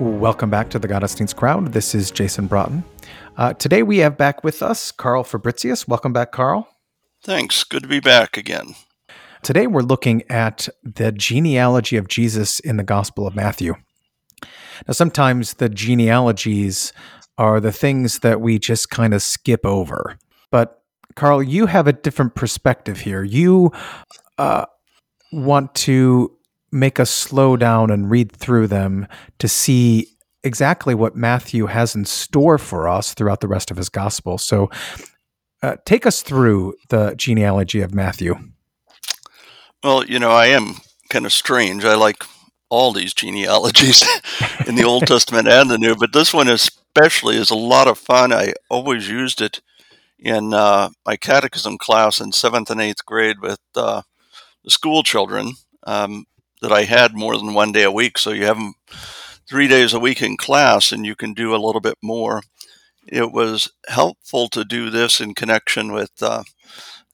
Welcome back to the Gottesdienst crowd. This is Jason Braaten. Uh, today we have back with us Karl Fabrizius. Welcome back, Karl. Thanks. Good to be back again. Today we're looking at the genealogy of Jesus in the Gospel of Matthew. Now, sometimes the genealogies are the things that we just kind of skip over. But, Karl, you have a different perspective here. You uh, want to make us slow down and read through them to see exactly what Matthew has in store for us throughout the rest of his gospel. So, uh, take us through the genealogy of Matthew. Well, you know, I am kind of strange. I like all these genealogies in the Old Testament and the New, but this one especially is a lot of fun. I always used it in uh, my catechism class in seventh and eighth grade with uh, the school children um, that I had more than one day a week. So you have them three days a week in class and you can do a little bit more. It was helpful to do this in connection with uh,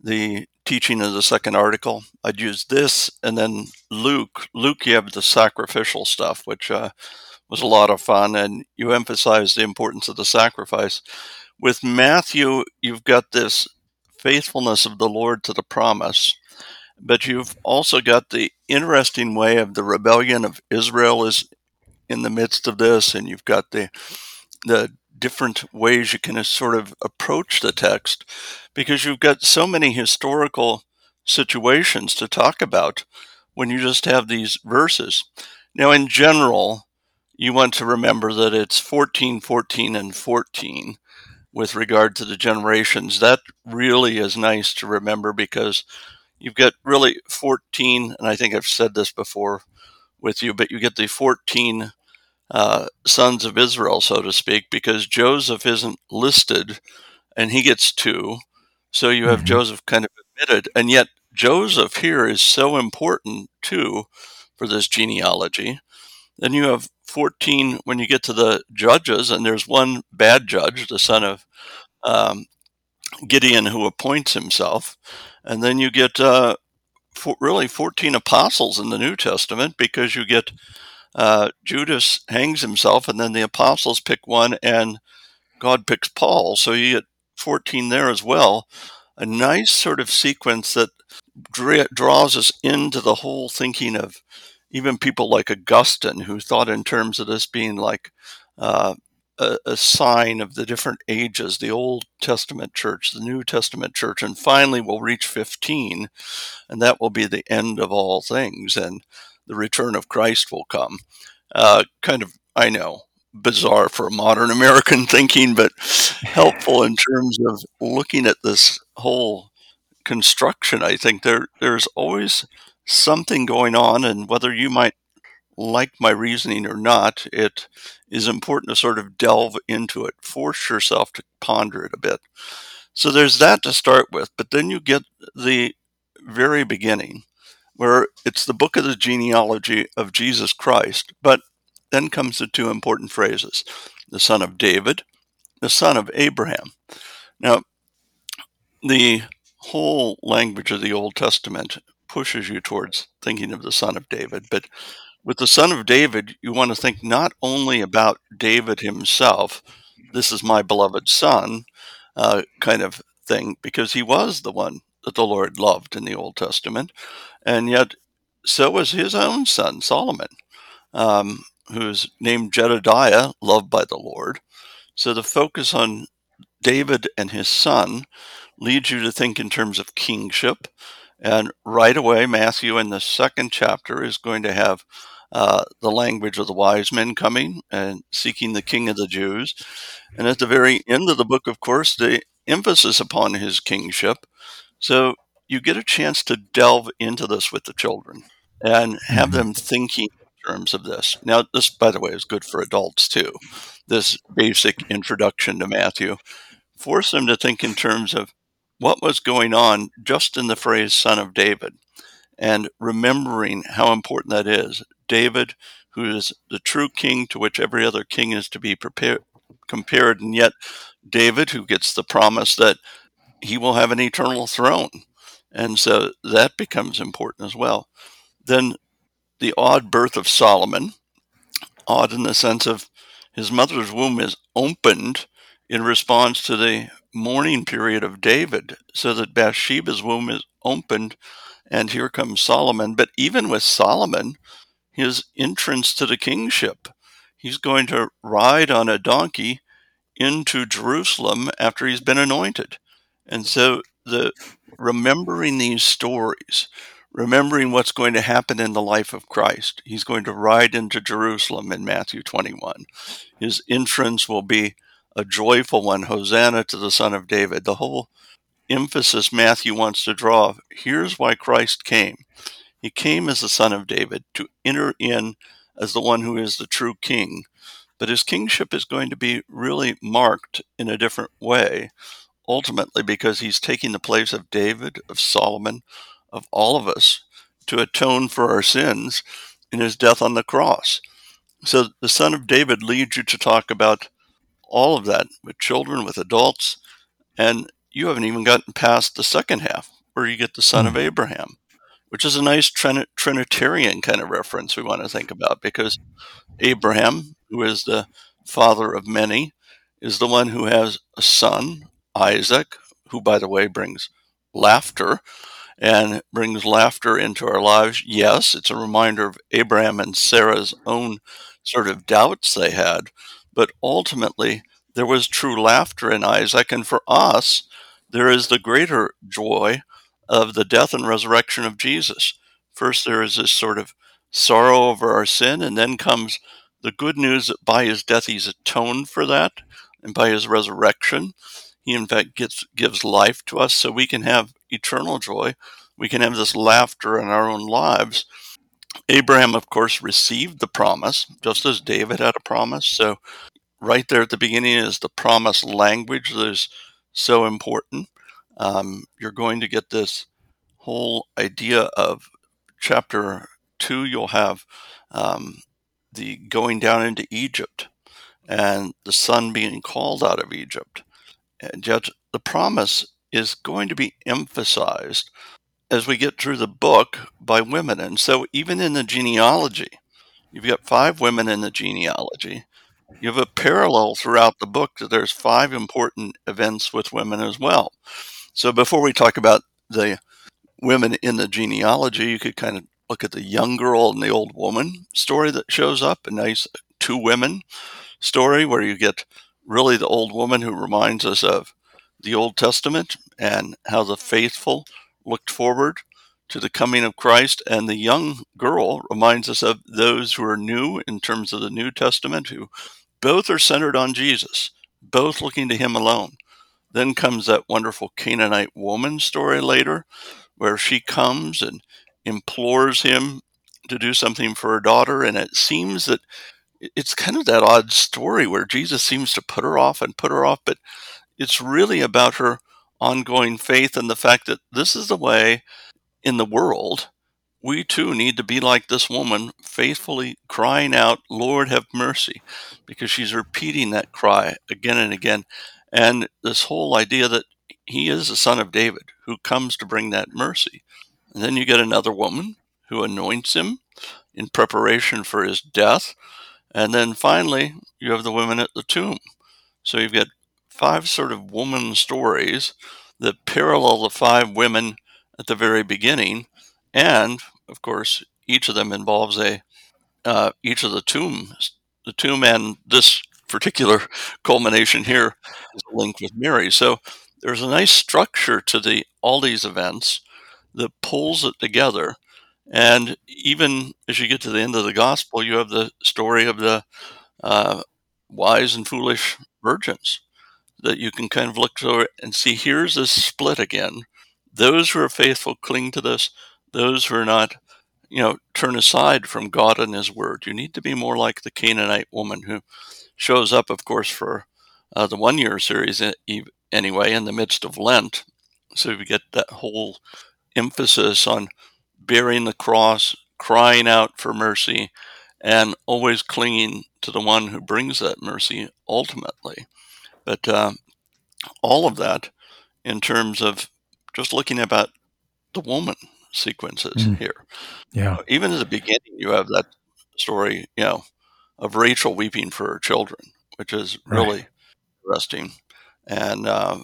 the teaching of the second article. I'd use this and then Luke. Luke, you have the sacrificial stuff, which uh, was a lot of fun, and you emphasize the importance of the sacrifice. With Matthew, you've got this faithfulness of the Lord to the promise, but you've also got the interesting way of the rebellion of Israel is in the midst of this, and you've got the the different ways you can sort of approach the text because you've got so many historical situations to talk about when you just have these verses. Now, in general, you want to remember that it's 14, 14, and 14 with regard to the generations. That really is nice to remember because you've got really 14, and I think I've said this before with you, but you get the 14 uh, sons of Israel, so to speak, because Joseph isn't listed and he gets two. So you have mm-hmm. Joseph kind of admitted. And yet, Joseph here is so important too for this genealogy. Then you have 14 when you get to the judges, and there's one bad judge, the son of um, Gideon, who appoints himself. And then you get uh, for, really 14 apostles in the New Testament because you get uh, Judas hangs himself, and then the apostles pick one, and God picks Paul. So you get 14 there as well. A nice sort of sequence that dra- draws us into the whole thinking of even people like Augustine, who thought in terms of this being like uh, a, a, sign of the different ages the Old Testament church, the New Testament church, and finally we'll reach 15, and that will be the end of all things. And the return of Christ will come. Uh, kind of, I know, bizarre for modern American thinking, but helpful in terms of looking at this whole construction. I think there there's always something going on, and whether you might like my reasoning or not, it is important to sort of delve into it, force yourself to ponder it a bit. So there's that to start with, but then you get the very beginning where it's the book of the genealogy of Jesus Christ, but then comes the two important phrases the son of David, the son of Abraham. Now, the whole language of the Old Testament pushes you towards thinking of the son of David, but with the son of David, you want to think not only about David himself, this is my beloved son, uh, kind of thing, because he was the one that the Lord loved in the Old Testament. And yet, so was his own son, Solomon, um, who's named Jedediah, loved by the Lord. So the focus on David and his son leads you to think in terms of kingship. And right away, Matthew in the second chapter is going to have uh, the language of the wise men coming and seeking the king of the Jews. And at the very end of the book, of course, the emphasis upon his kingship so you get a chance to delve into this with the children and have mm-hmm. them thinking in terms of this. Now, this, by the way, is good for adults too. This basic introduction to Matthew. force them to think in terms of what was going on just in the phrase son of David and remembering how important that is. David, who is the true king to which every other king is to be prepared, compared, and yet David, who gets the promise that he will have an eternal throne. And so that becomes important as well. Then the odd birth of Solomon, odd in the sense of his mother's womb is opened in response to the mourning period of David, so that Bathsheba's womb is opened, and here comes Solomon. But even with Solomon, his entrance to the kingship, he's going to ride on a donkey into Jerusalem after he's been anointed. And so the remembering these stories, remembering what's going to happen in the life of Christ. He's going to ride into Jerusalem in Matthew 21. His entrance will be a joyful one. Hosanna to the Son of David. The whole emphasis Matthew wants to draw here's why Christ came. He came as the Son of David to enter in as the one who is the true king. But his kingship is going to be really marked in a different way, ultimately because he's taking the place of David, of Solomon, of all of us to atone for our sins in his death on the cross. So the Son of David leads you to talk about all of that with children, with adults, and you haven't even gotten past the second half where you get the son mm-hmm. of Abraham, which is a nice trin- Trinitarian kind of reference we want to think about because Abraham, who is the father of many, is the one who has a son, Isaac, who, by the way, brings laughter and brings laughter into our lives. Yes, it's a reminder of Abraham and Sarah's own sort of doubts they had, but ultimately, there was true laughter in Isaac. And for us, there is the greater joy of the death and resurrection of Jesus. First, there is this sort of sorrow over our sin, and then comes the good news that by his death he's atoned for that, and by his resurrection, he in fact gets, gives life to us so we can have eternal joy. We can have this laughter in our own lives. Abraham, of course, received the promise, just as David had a promise. So right there at the beginning is the promise language that is so important. Um, you're going to get this whole idea of chapter two. You'll have um, the going down into Egypt and the son being called out of Egypt. And yet the promise is going to be emphasized as we get through the book by women. And so even in the genealogy, you've got five women in the genealogy you have a parallel throughout the book that there's five important events with women as well. So before we talk about the women in the genealogy, you could kind of look at the young girl and the old woman story that shows up, a nice two women story where you get really the old woman who reminds us of the Old Testament and how the faithful looked forward to the coming of Christ, and the young girl reminds us of those who are new in terms of the New Testament, who both are centered on Jesus, both looking to Him alone. Then comes that wonderful Canaanite woman story later, where she comes and implores Him to do something for her daughter, and it seems that it's kind of that odd story where Jesus seems to put her off and put her off, but it's really about her ongoing faith and the fact that this is the way in the world, we too need to be like this woman, faithfully crying out, Lord, have mercy, because she's repeating that cry again and again. And this whole idea that he is the son of David who comes to bring that mercy. And then you get another woman who anoints him in preparation for his death. And then finally, you have the women at the tomb. So you've got five sort of woman stories that parallel the five women at the very beginning, and of course, each of them involves a uh, each of the tombs, the tomb, and this particular culmination here is linked with Mary. So there's a nice structure to the all these events that pulls it together. And even as you get to the end of the gospel, you have the story of the uh, wise and foolish virgins that you can kind of look through and see here's this split again those who are faithful cling to this. Those who are not, you know, turn aside from God and His Word. You need to be more like the Canaanite woman who shows up, of course, for uh, the one year series anyway, in the midst of Lent. So we get that whole emphasis on bearing the cross, crying out for mercy, and always clinging to the one who brings that mercy ultimately. But uh, all of that in terms of just looking about the woman sequences mm. here. Yeah. Even at the beginning, you have that story, you know, of Rachel weeping for her children, which is really right. interesting. And, uh,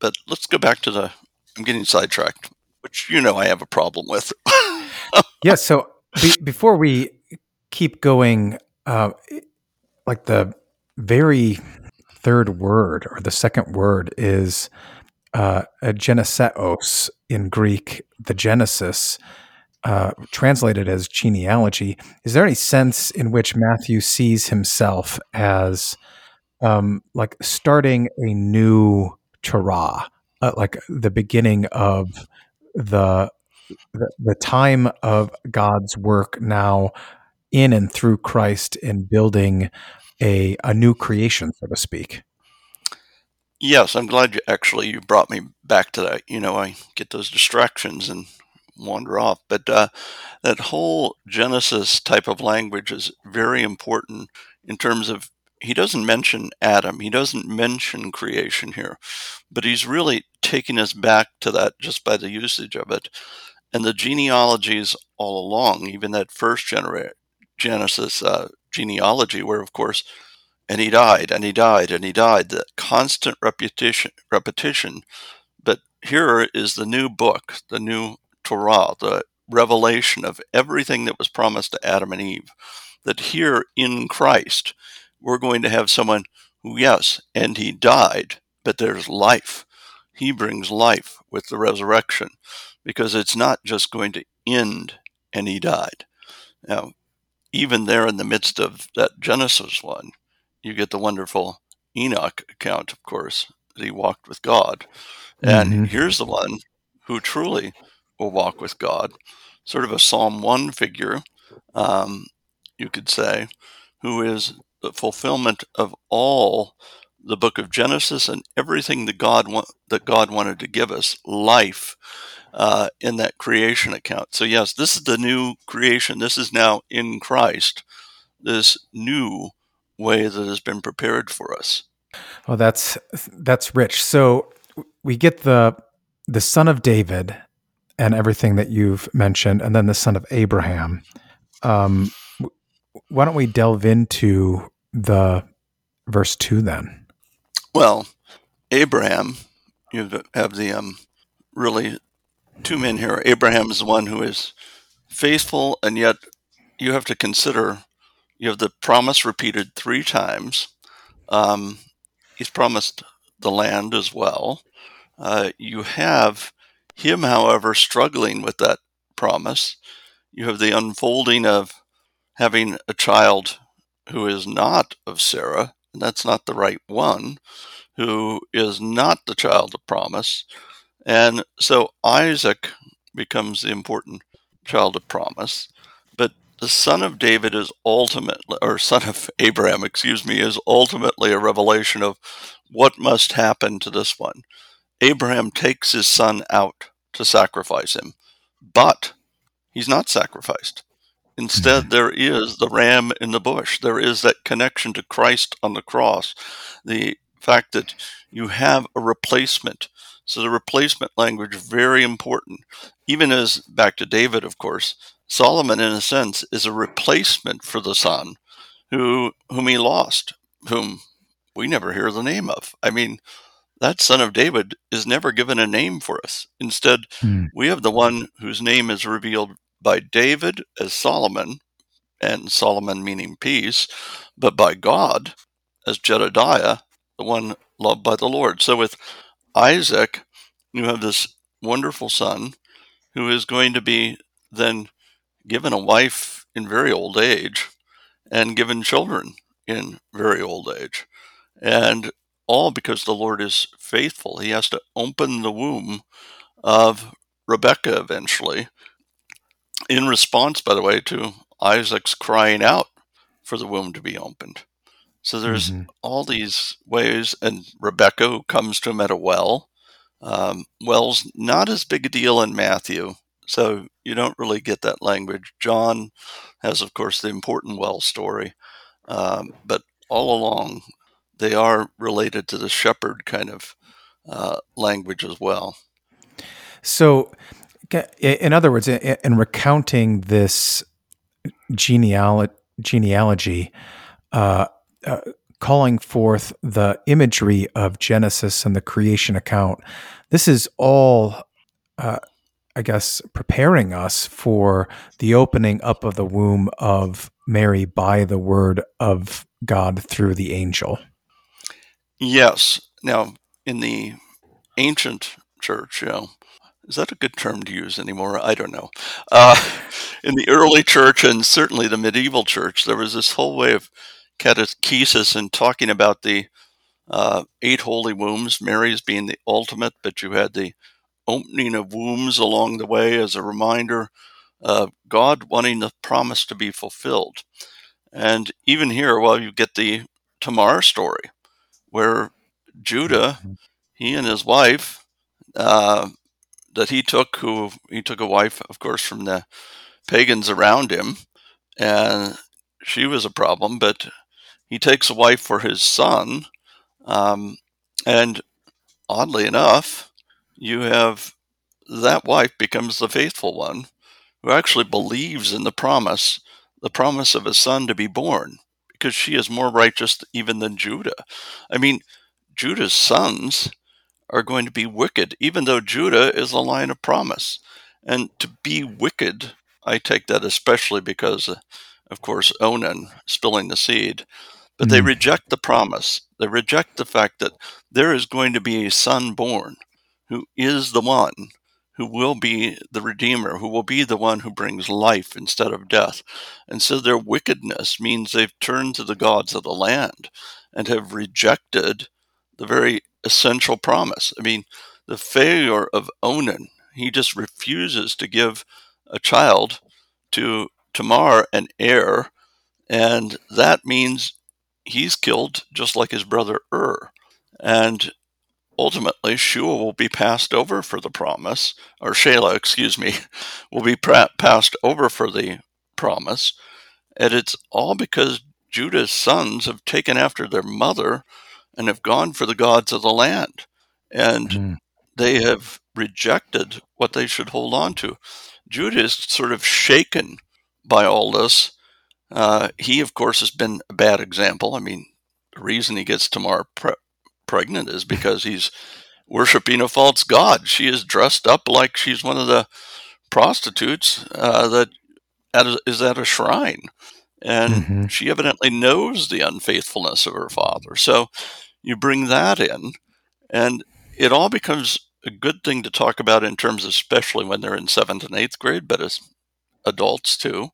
but let's go back to the, I'm getting sidetracked, which you know I have a problem with. yeah. So be, before we keep going, uh, like the very third word or the second word is uh, a geneseos in Greek, the Genesis, uh, translated as genealogy. Is there any sense in which Matthew sees himself as um, like starting a new Torah, uh, like the beginning of the, the the time of God's work now in and through Christ in building a a new creation, so to speak? Yes, I'm glad you actually you brought me back to that. You know, I get those distractions and wander off, but uh, that whole Genesis type of language is very important in terms of he doesn't mention Adam, he doesn't mention creation here, but he's really taking us back to that just by the usage of it. And the genealogies all along, even that first genera- Genesis uh, genealogy, where of course and he died, and he died, and he died. The constant repetition, repetition. But here is the new book, the new Torah, the revelation of everything that was promised to Adam and Eve. That here in Christ, we're going to have someone who, yes, and he died, but there's life. He brings life with the resurrection because it's not just going to end and he died. Now, even there in the midst of that Genesis one, you get the wonderful Enoch account, of course, that he walked with God. And mm-hmm. here's the one who truly will walk with God, sort of a Psalm 1 figure, um, you could say, who is the fulfillment of all the book of Genesis and everything that God wa- that God wanted to give us life uh, in that creation account. So yes, this is the new creation. This is now in Christ. This new way that has been prepared for us. Oh, that's that's rich. So we get the the son of David and everything that you've mentioned, and then the son of Abraham. Um, why don't we delve into the verse two then? Well, Abraham, you have the um, really two men here. Abraham is the one who is faithful, and yet you have to consider you have the promise repeated three times. Um, he's promised the land as well. Uh, you have him, however, struggling with that promise. You have the unfolding of having a child who is not of Sarah, and that's not the right one, who is not the child of promise. And so Isaac becomes the important child of promise the son of David is ultimately, or son of Abraham, excuse me, is ultimately a revelation of what must happen to this one. Abraham takes his son out to sacrifice him, but he's not sacrificed. Instead, there is the ram in the bush. There is that connection to Christ on the cross. The fact that you have a replacement. So the replacement language very important. Even as back to David, of course, Solomon, in a sense, is a replacement for the son who whom he lost, whom we never hear the name of. I mean, that son of David is never given a name for us. Instead, hmm. we have the one whose name is revealed by David as Solomon, and Solomon meaning peace, but by God as Jedediah, the one loved by the Lord. So with Isaac, you have this wonderful son who is going to be then given a wife in very old age and given children in very old age. And all because the Lord is faithful. He has to open the womb of Rebecca eventually, in response, by the way, to Isaac's crying out for the womb to be opened. So there's mm-hmm. all these ways, and Rebecca comes to him at a well. Um, well's not as big a deal in Matthew, so you don't really get that language. John has, of course, the important well story, um, but all along they are related to the shepherd kind of uh, language as well. So, in other words, in, recounting this genealogy, genealogy uh, uh, calling forth the imagery of Genesis and the creation account, this is all, uh, I guess, preparing us for the opening up of the womb of Mary by the word of God through the angel. Yes. Now, in the ancient church, you know, is that a good term to use anymore? I don't know. Uh, in the early church and certainly the medieval church, there was this whole way of catechesis and talking about the uh, eight holy wombs, Mary's being the ultimate, but you had the opening of wombs along the way as a reminder of God wanting the promise to be fulfilled. And even here, well, you get the Tamar story, where Judah, mm-hmm. he and his wife, uh, that he took, who he took a wife, of course, from the pagans around him, and she was a problem, but he takes a wife for his son. Um, and oddly enough, you have that wife becomes the faithful one who actually believes in the promise, the promise of a son to be born, because she is more righteous even than Judah. I mean, Judah's sons are going to be wicked, even though Judah is a line of promise. And to be wicked, I take that especially because, of course, Onan spilling the seed. But mm. they reject the promise. They reject the fact that there is going to be a son born who is the one who will be the Redeemer, who will be the one who brings life instead of death. And so their wickedness means they've turned to the gods of the land and have rejected the very essential promise. I mean, the failure of Onan, he just refuses to give a child to Tamar, an heir, and that means he's killed just like his brother Ur. And ultimately, Shua will be passed over for the promise, or Shelah, excuse me, will be passed over for the promise. And it's all because Judah's sons have taken after their mother and have gone for the gods of the land. And mm. they have rejected what they should hold on to. Judah is sort of shaken by all this. Uh, he, of course, has been a bad example. I mean, the reason he gets Tamar pre- pregnant is because he's worshiping a false god. She is dressed up like she's one of the prostitutes uh, that is at a shrine. And mm-hmm. she evidently knows the unfaithfulness of her father. So you bring that in, and it all becomes a good thing to talk about in terms, of, especially when they're in seventh and eighth grade, but as adults too.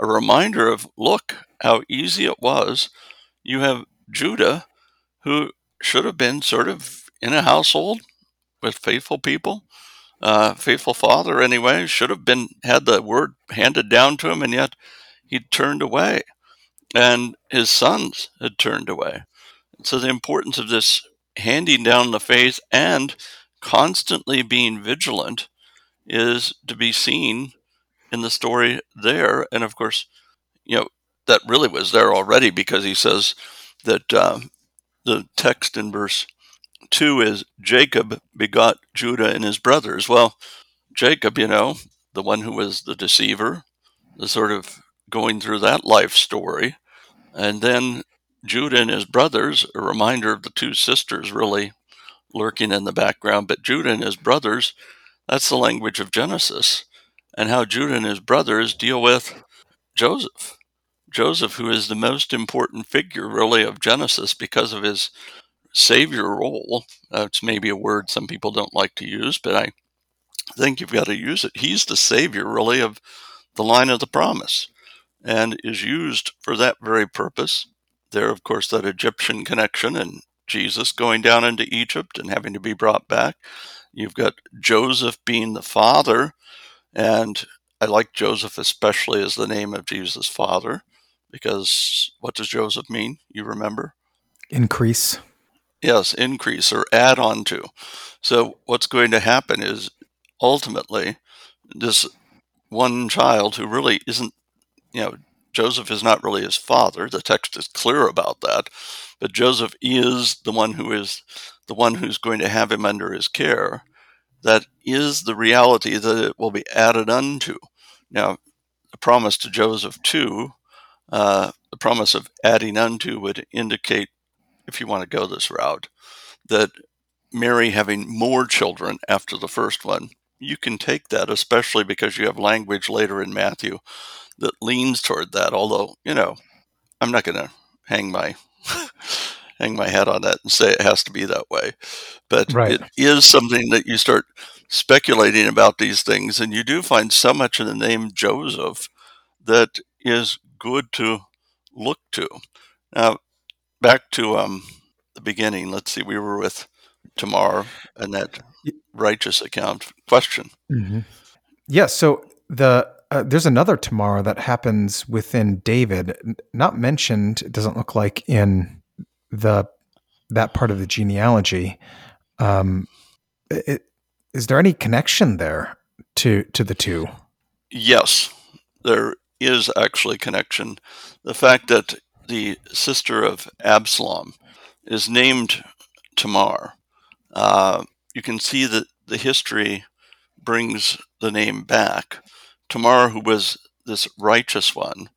A reminder of look how easy it was. You have Judah, who should have been sort of in a household with faithful people, uh, faithful father anyway, should have been had the word handed down to him, and yet he turned away, and his sons had turned away. So the importance of this handing down the faith and constantly being vigilant is to be seen in the story there. And of course, you know, that really was there already because he says that um, the text in verse 2 is Jacob begot Judah and his brothers. Well, Jacob, you know, the one who was the deceiver, the sort of going through that life story. And then Judah and his brothers, a reminder of the two sisters really lurking in the background. But Judah and his brothers, that's the language of Genesis, and how Judah and his brothers deal with Joseph. Joseph, who is the most important figure really of Genesis because of his savior role. That's maybe a word some people don't like to use, but I think you've got to use it. He's the savior really of the line of the promise and is used for that very purpose there, of course, that Egyptian connection and Jesus going down into Egypt and having to be brought back. You've got Joseph being the father, and I like Joseph especially as the name of Jesus' father because what does Joseph mean? You remember? Increase. Yes, increase or add on to. So what's going to happen is ultimately this one child who really isn't, you know, Joseph is not really his father. The text is clear about that. But Joseph is the one who is the one who's going to have him under his care. That is the reality that it will be added unto. Now, the promise to Joseph, too, uh, the promise of adding unto would indicate, if you want to go this route, that Mary having more children after the first one, you can take that, especially because you have language later in Matthew that leans toward that. Although, you know, I'm not going to hang my hang my hat on that and say it has to be that way. But right. it is something that you start speculating about these things, and you do find so much in the name Joseph that is good to look to. Now, back to um, the beginning. Let's see, we were with Tamar and that righteous account question. Mm-hmm. Yeah, so the uh, there's another Tamar that happens within David, not mentioned. It doesn't look like in the that part of the genealogy. Um, it, is there any connection there to to the two? Yes, there is actually connection. The fact that the sister of Absalom is named Tamar, uh, you can see that the history brings the name back. Tamar, who was this righteous one,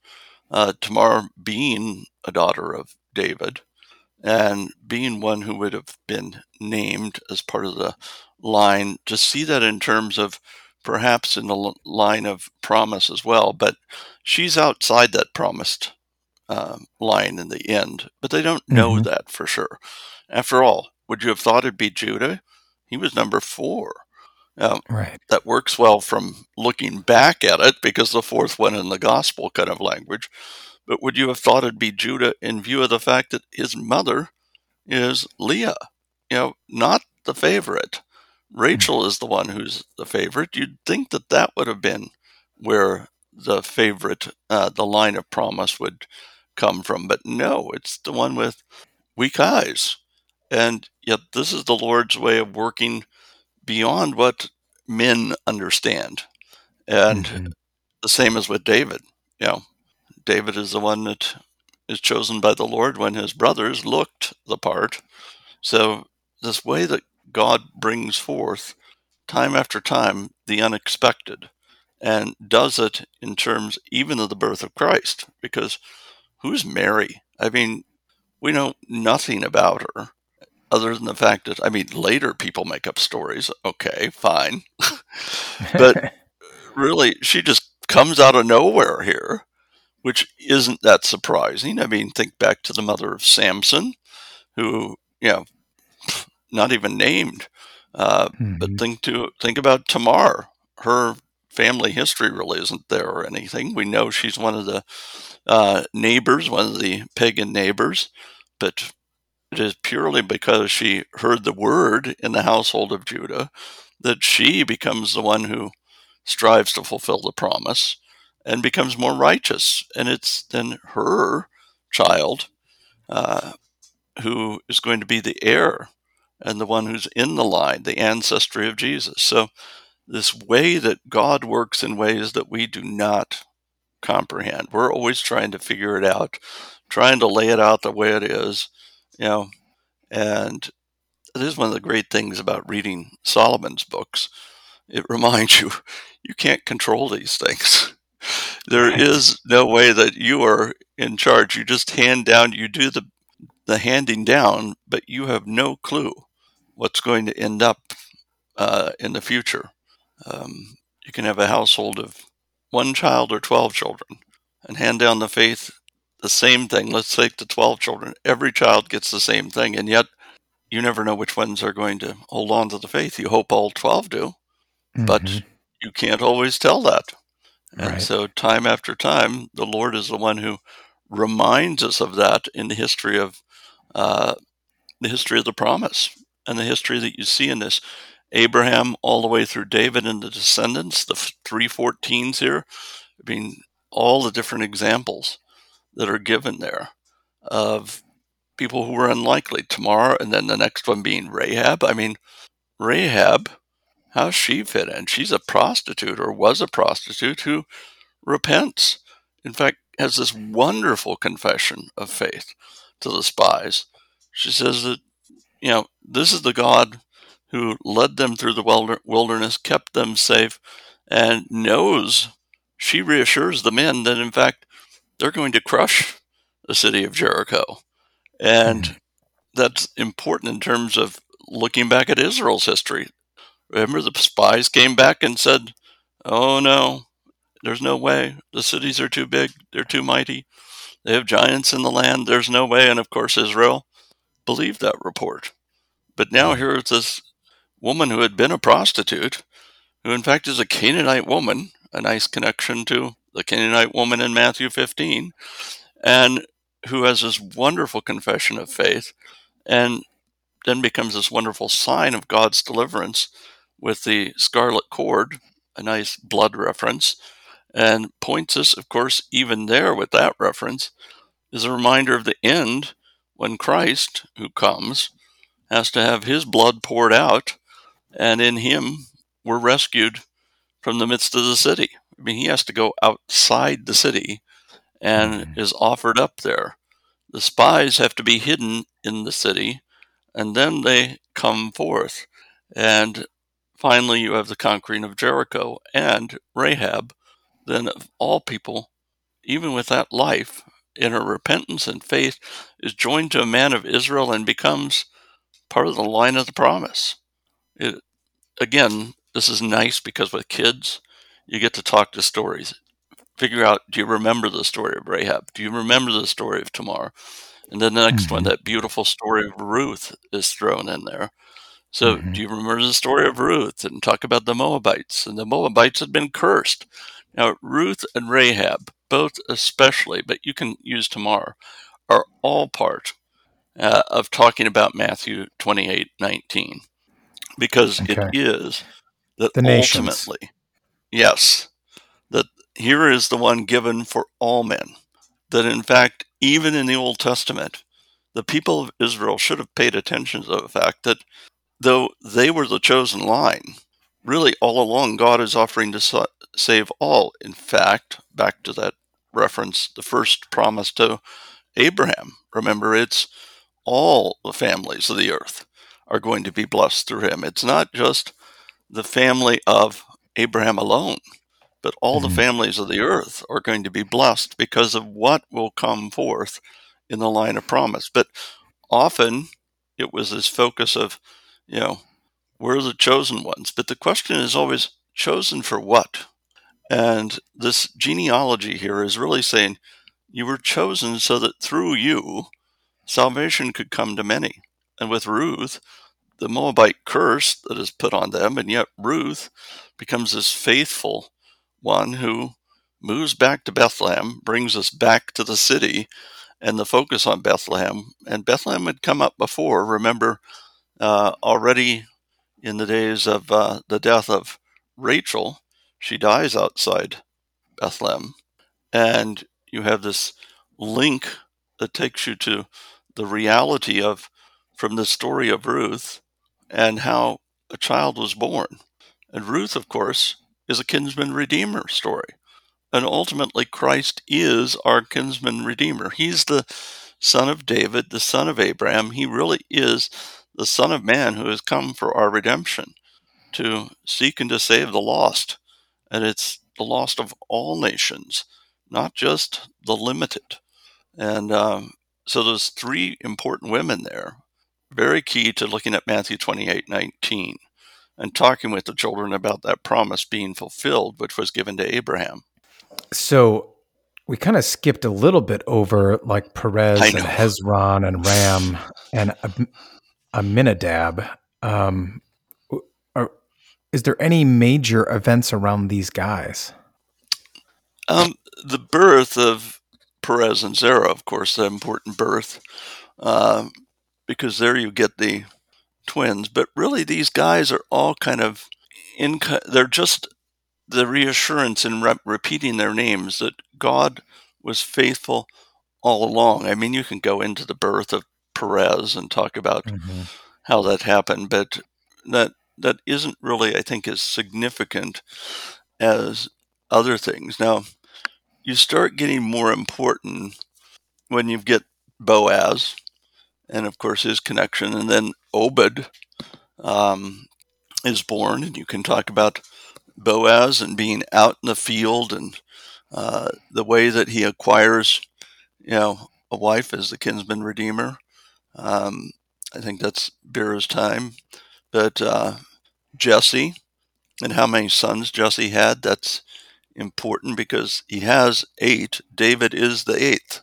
uh, Tamar being a daughter of David, and being one who would have been named as part of the line, to see that in terms of perhaps in the line of promise as well, but she's outside that promised uh, line in the end, but they don't know mm-hmm. that for sure. After all, would you have thought it'd be Judah? He was number four. Um, right. That works well from looking back at it because the fourth one in the gospel kind of language. But would you have thought it'd be Judah in view of the fact that his mother is Leah? You know, not the favorite. Rachel is the one who's the favorite. You'd think that that would have been where the favorite, uh, the line of promise would come from. But no, it's the one with weak eyes. And yet, this is the Lord's way of working beyond what men understand. And mm-hmm. the same as with David. You know, David is the one that is chosen by the Lord when his brothers looked the part. So, this way that God brings forth time after time the unexpected and does it in terms even of the birth of Christ. Because who's Mary? I mean, we know nothing about her other than the fact that, I mean, later people make up stories. Okay, fine. but really, she just comes out of nowhere here, which isn't that surprising. I mean, think back to the mother of Samson, who, you know, not even named. Uh, mm-hmm. But think to think about Tamar. Her family history really isn't there or anything. We know she's one of the uh, neighbors, one of the pagan neighbors, but it is purely because she heard the word in the household of Judah that she becomes the one who strives to fulfill the promise and becomes more righteous. And it's then her child uh, who is going to be the heir and the one who's in the line, the ancestry of Jesus. So, this way that God works in ways that we do not comprehend. We're always trying to figure it out, trying to lay it out the way it is, you know. And it is one of the great things about reading Solomon's books. It reminds you you can't control these things. There is no way that you are in charge. You just hand down, you do the the handing down, but you have no clue what's going to end up uh, in the future. Um, you can have a household of one child or 12 children and hand down the faith the same thing. Let's take the 12 children. Every child gets the same thing, and yet you never know which ones are going to hold on to the faith. You hope all 12 do, mm-hmm. but you can't always tell that. And right. so, time after time, the Lord is the one who reminds us of that in the history of uh, the history of the promise and the history that you see in this Abraham all the way through David and the descendants, the 314s here. I mean, all the different examples that are given there of people who were unlikely. Tamar, and then the next one being Rahab. I mean, Rahab, how's she fit in? She's a prostitute or was a prostitute who repents. In fact, has this wonderful confession of faith to the spies. She says that, you know, this is the God who led them through the wilderness, kept them safe, and knows, she reassures the men that, in fact, they're going to crush the city of Jericho. And mm. that's important in terms of looking back at Israel's history. Remember, the spies came back and said, Oh no, there's no way. The cities are too big, they're too mighty. They have giants in the land. There's no way. And of course, Israel believed that report. But now here is this woman who had been a prostitute, who in fact is a Canaanite woman, a nice connection to the Canaanite woman in Matthew 15, and who has this wonderful confession of faith and then becomes this wonderful sign of God's deliverance with the scarlet cord, a nice blood reference, and points us, of course, even there with that reference, is a reminder of the end when Christ, who comes, has to have his blood poured out, and in him we're rescued from the midst of the city. I mean, he has to go outside the city and mm-hmm. is offered up there. The spies have to be hidden in the city, and then they come forth. And finally, you have the conquering of Jericho and Rahab, then of all people, even with that life, in her repentance and faith, is joined to a man of Israel and becomes part of the line of the promise. It, again, this is nice because with kids, you get to talk to stories. Figure out do you remember the story of Rahab? Do you remember the story of Tamar? And then the next mm-hmm. one, that beautiful story of Ruth is thrown in there. So, mm-hmm. do you remember the story of Ruth and talk about the Moabites? And the Moabites had been cursed. Now, Ruth and Rahab, both especially, but you can use Tamar, are all part uh, of talking about Matthew 28 19. Because okay. it is that the ultimately, nations. yes, that here is the one given for all men. That in fact, even in the Old Testament, the people of Israel should have paid attention to the fact that though they were the chosen line, really all along God is offering to save all. In fact, back to that reference, the first promise to Abraham. Remember, it's all the families of the earth are going to be blessed through him. It's not just the family of Abraham alone, but all mm-hmm. the families of the earth are going to be blessed because of what will come forth in the line of promise. But often it was this focus of, you know, we're the chosen ones. But the question is always chosen for what? And this genealogy here is really saying you were chosen so that through you, salvation could come to many. And with Ruth, the Moabite curse that is put on them, and yet Ruth becomes this faithful one who moves back to Bethlehem, brings us back to the city and the focus on Bethlehem. And Bethlehem had come up before. Remember, uh, already in the days of uh, the death of Rachel, she dies outside Bethlehem. And you have this link that takes you to the reality of from the story of Ruth and how a child was born. And Ruth, of course, is a kinsman redeemer story. And ultimately, Christ is our kinsman redeemer. He's the son of David, the son of Abraham. He really is the Son of Man who has come for our redemption to seek and to save the lost. And it's the lost of all nations, not just the limited. And um, so there's three important women there, very key to looking at Matthew 28 19 and talking with the children about that promise being fulfilled, which was given to Abraham. So we kind of skipped a little bit over like Perez and Hezron and Ram and Amminadab. Um, are, is there any major events around these guys? Um, the birth of Perez and Zerah, of course, the important birth, uh, because there you get the twins. But really, these guys are all kind of in. They're just the reassurance in re- repeating their names that God was faithful all along. I mean, you can go into the birth of Perez and talk about mm-hmm. how that happened, but that that isn't really, I think, as significant as other things. Now, you start getting more important when you get Boaz, and of course his connection, and then Obed um, is born, and you can talk about Boaz and being out in the field and uh, the way that he acquires, you know, a wife as the kinsman redeemer. Um, I think that's Bera's time. But uh, Jesse and how many sons Jesse had, that's important because he has eight. David is the eighth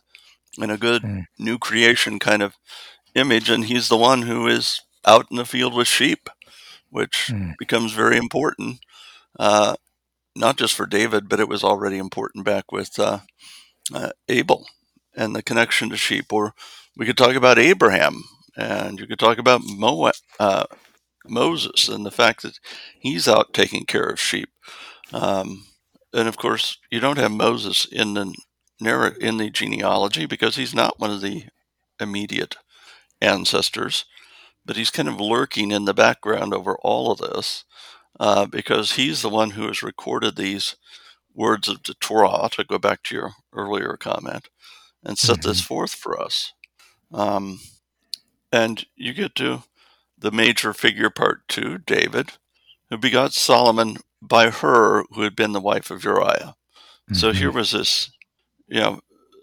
in a good mm. new creation kind of image, and he's the one who is out in the field with sheep, which mm. becomes very important. Uh, not just for David, but it was already important back with uh, uh, Abel and the connection to sheep. Or we could talk about Abraham, and you could talk about Mo- uh, Moses and the fact that he's out taking care of sheep. Um, and of course, you don't have Moses in the narr- in the genealogy because he's not one of the immediate ancestors, but he's kind of lurking in the background over all of this uh, because he's the one who has recorded these words of the Torah, to go back to your earlier comment, and set mm-hmm. this forth for us. Um, and you get to the major figure part two, David, who begot Solomon by her who had been the wife of Uriah. Mm-hmm. So here was this, you know,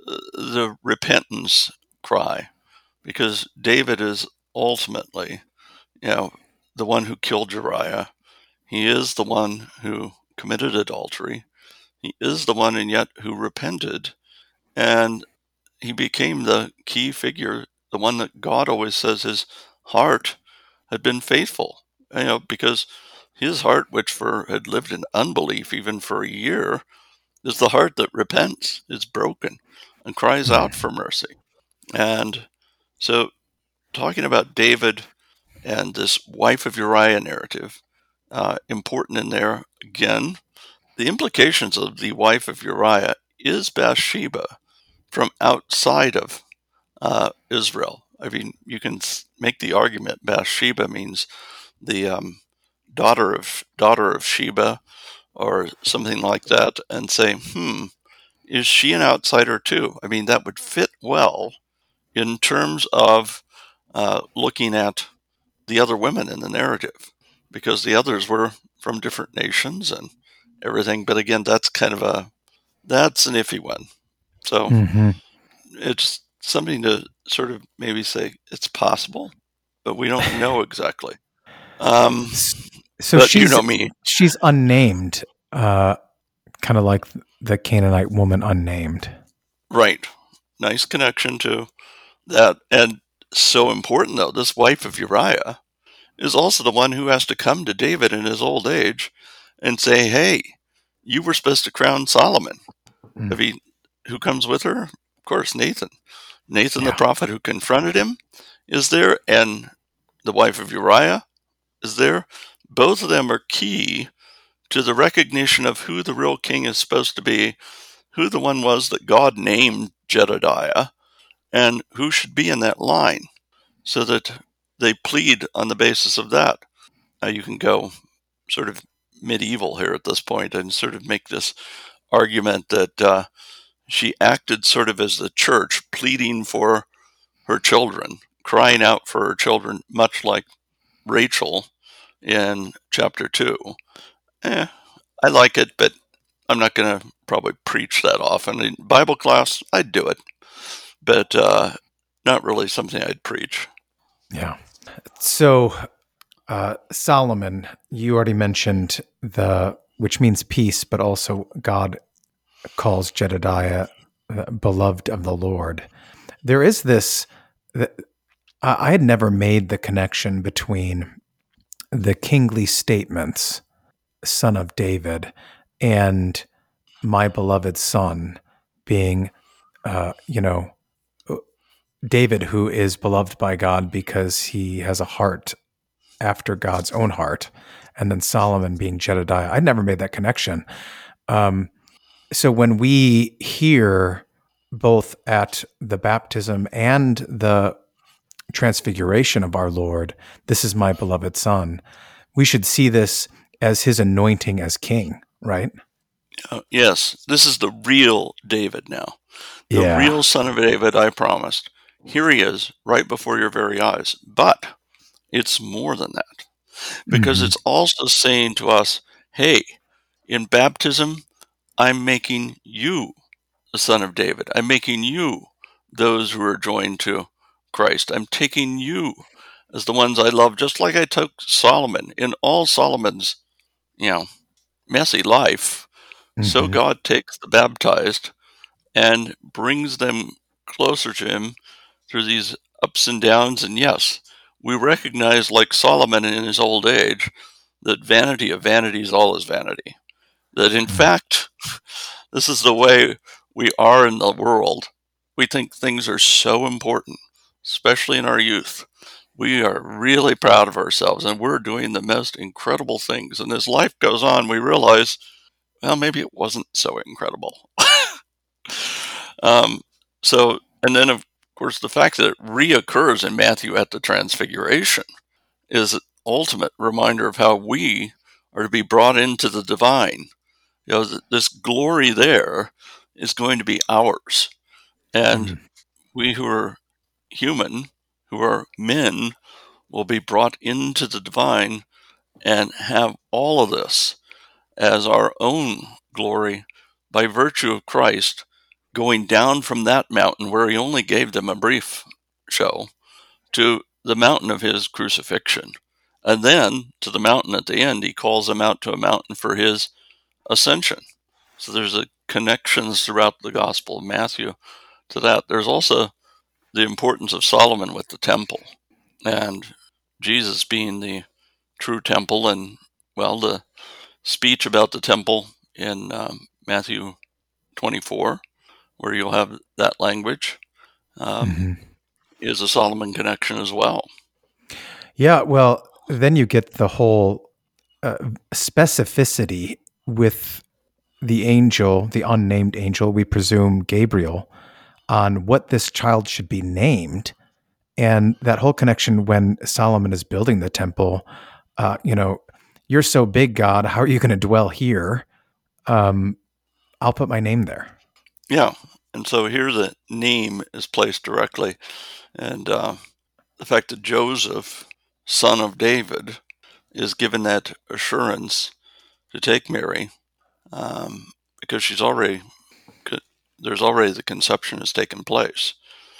the repentance cry, because David is ultimately, you know, the one who killed Uriah he is the one who committed adultery. He is the one, and yet, who repented. And he became the key figure, the one that God always says his heart had been faithful. You know, because his heart, which for had lived in unbelief even for a year, is the heart that repents, is broken, and cries out for mercy. And so, talking about David and this wife of Uriah narrative, uh, important in there. Again, the implications of the wife of Uriah is Bathsheba from outside of uh, Israel. I mean, you can make the argument Bathsheba means the um, daughter of daughter of Sheba, or something like that, and say, hmm, is she an outsider too? I mean, that would fit well in terms of uh, looking at the other women in the narrative because the others were from different nations and everything. But again, that's kind of a that's an iffy one. So mm-hmm. it's something to sort of maybe say it's possible, but we don't know exactly. Um, so she's, you know me. She's unnamed, uh, kind of like the Canaanite woman unnamed. Right. Nice connection to that. And so important, though, this wife of Uriah is also the one who has to come to David in his old age and say, Hey, you were supposed to crown Solomon. Mm. If he, who comes with her? Of course, Nathan. Nathan yeah. the prophet who confronted him is there, and the wife of Uriah is there. Both of them are key to the recognition of who the real king is supposed to be, who the one was that God named Jedediah, and who should be in that line, so that they plead on the basis of that. Now you can go sort of medieval here at this point and sort of make this argument that uh, she acted sort of as the church pleading for her children, crying out for her children, much like Rachel in chapter 2. Eh, I like it, but I'm not going to probably preach that often. In Bible class, I'd do it, but uh, not really something I'd preach. Yeah. So, uh, Solomon, you already mentioned the, which means peace, but also God calls Jedediah beloved of the Lord. There is this, I had never made the connection between the kingly statements, son of David, and my beloved son being, uh, you know, David, who is beloved by God because he has a heart after God's own heart, and then Solomon being Jedediah. I never made that connection. Um, so when we hear both at the baptism and the transfiguration of our Lord, this is my beloved Son, we should see this as his anointing as king, right? Uh, yes, this is the real David now. The yeah. real son of David, I promised. Here he is, right before your very eyes. But it's more than that. Because mm-hmm. it's also saying to us, hey, in baptism, I'm making you the son of David. I'm making you those who are joined to Christ. I'm taking you as the ones I love, just like I took Solomon in all Solomon's, you know, messy life. Mm-hmm. So God takes the baptized and brings them closer to Him through these ups and downs. And yes, we recognize, like Solomon in his old age, that vanity of vanities all is vanity. That in fact, this is the way we are in the world. We think things are so important especially in our youth. We are really proud of ourselves and we're doing the most incredible things. And as life goes on, we realize, well, maybe it wasn't so incredible. um, so, and then of course, the fact that it reoccurs in Matthew at the Transfiguration is an ultimate reminder of how we are to be brought into the divine. You know, this glory there is going to be ours. And mm-hmm. we who are human, who are men, will be brought into the divine and have all of this as our own glory by virtue of Christ going down from that mountain where he only gave them a brief show to the mountain of his crucifixion. And then to the mountain at the end, he calls them out to a mountain for his ascension. So there's a connections throughout the Gospel of Matthew to that. There's also the importance of Solomon with the temple and Jesus being the true temple, and well, the speech about the temple in um, Matthew 24, where you'll have that language, um, mm-hmm. is a Solomon connection as well. Yeah, well, then you get the whole uh, specificity with the angel, the unnamed angel, we presume Gabriel, on what this child should be named. And that whole connection when Solomon is building the temple, uh, you know, you're so big, God, how are you going to dwell here? Um, I'll put my name there. Yeah. And so here the name is placed directly. And uh, the fact that Joseph, son of David, is given that assurance to take Mary um, because she's already there's already the conception has taken place.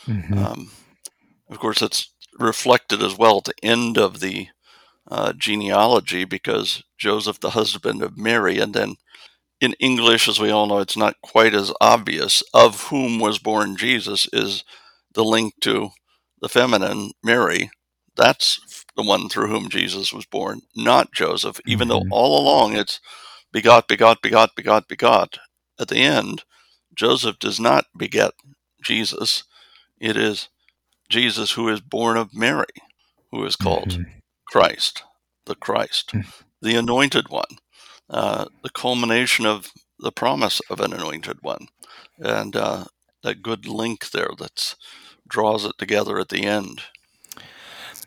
Mm-hmm. Um, of course, it's reflected as well at the end of the uh, genealogy because Joseph, the husband of Mary, and then in English, as we all know, it's not quite as obvious of whom was born Jesus is the link to the feminine Mary. That's the one through whom Jesus was born, not Joseph, even mm-hmm. though all along it's begot, begot, begot, begot, begot. At the end, Joseph does not beget Jesus. It is Jesus who is born of Mary, who is called mm-hmm. Christ, the Christ, mm-hmm. the anointed one, uh, the culmination of the promise of an anointed one, and uh, that good link there that draws it together at the end.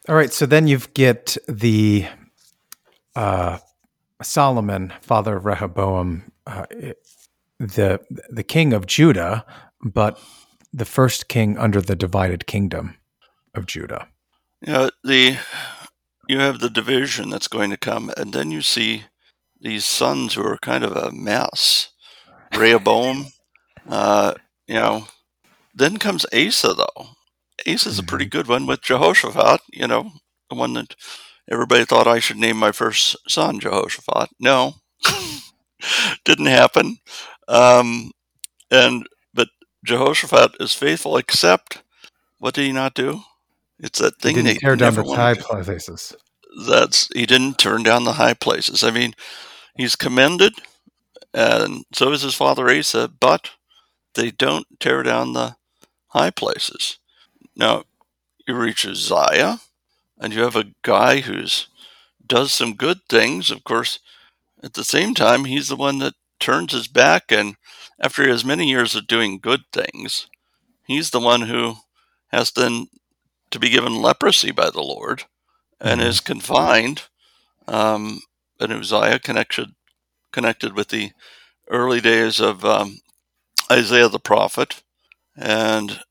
All right, so then you've get the uh, Solomon, father of Rehoboam, uh, the the king of Judah, but the first king under the divided kingdom of Judah. Yeah, the you have the division that's going to come, and then you see these sons who are kind of a mess. Rehoboam, uh, you know. Then comes Asa, though. Asa's a pretty mm-hmm. good one with Jehoshaphat, you know, the one that everybody thought I should name my first son Jehoshaphat. No, didn't happen. Um, and but Jehoshaphat is faithful, except what did he not do? It's that thing he didn't tear down the high places. That's he didn't turn down the high places. I mean, he's commended, and so is his father Asa, but they don't tear down the high places. Now you reach Uzziah, and you have a guy who's does some good things. Of course, at the same time, he's the one that turns his back, and after he has many years of doing good things, he's the one who has then to be given leprosy by the Lord and Mhm. is confined. Um, and Uzziah connected connected with the early days of um, Isaiah the prophet, and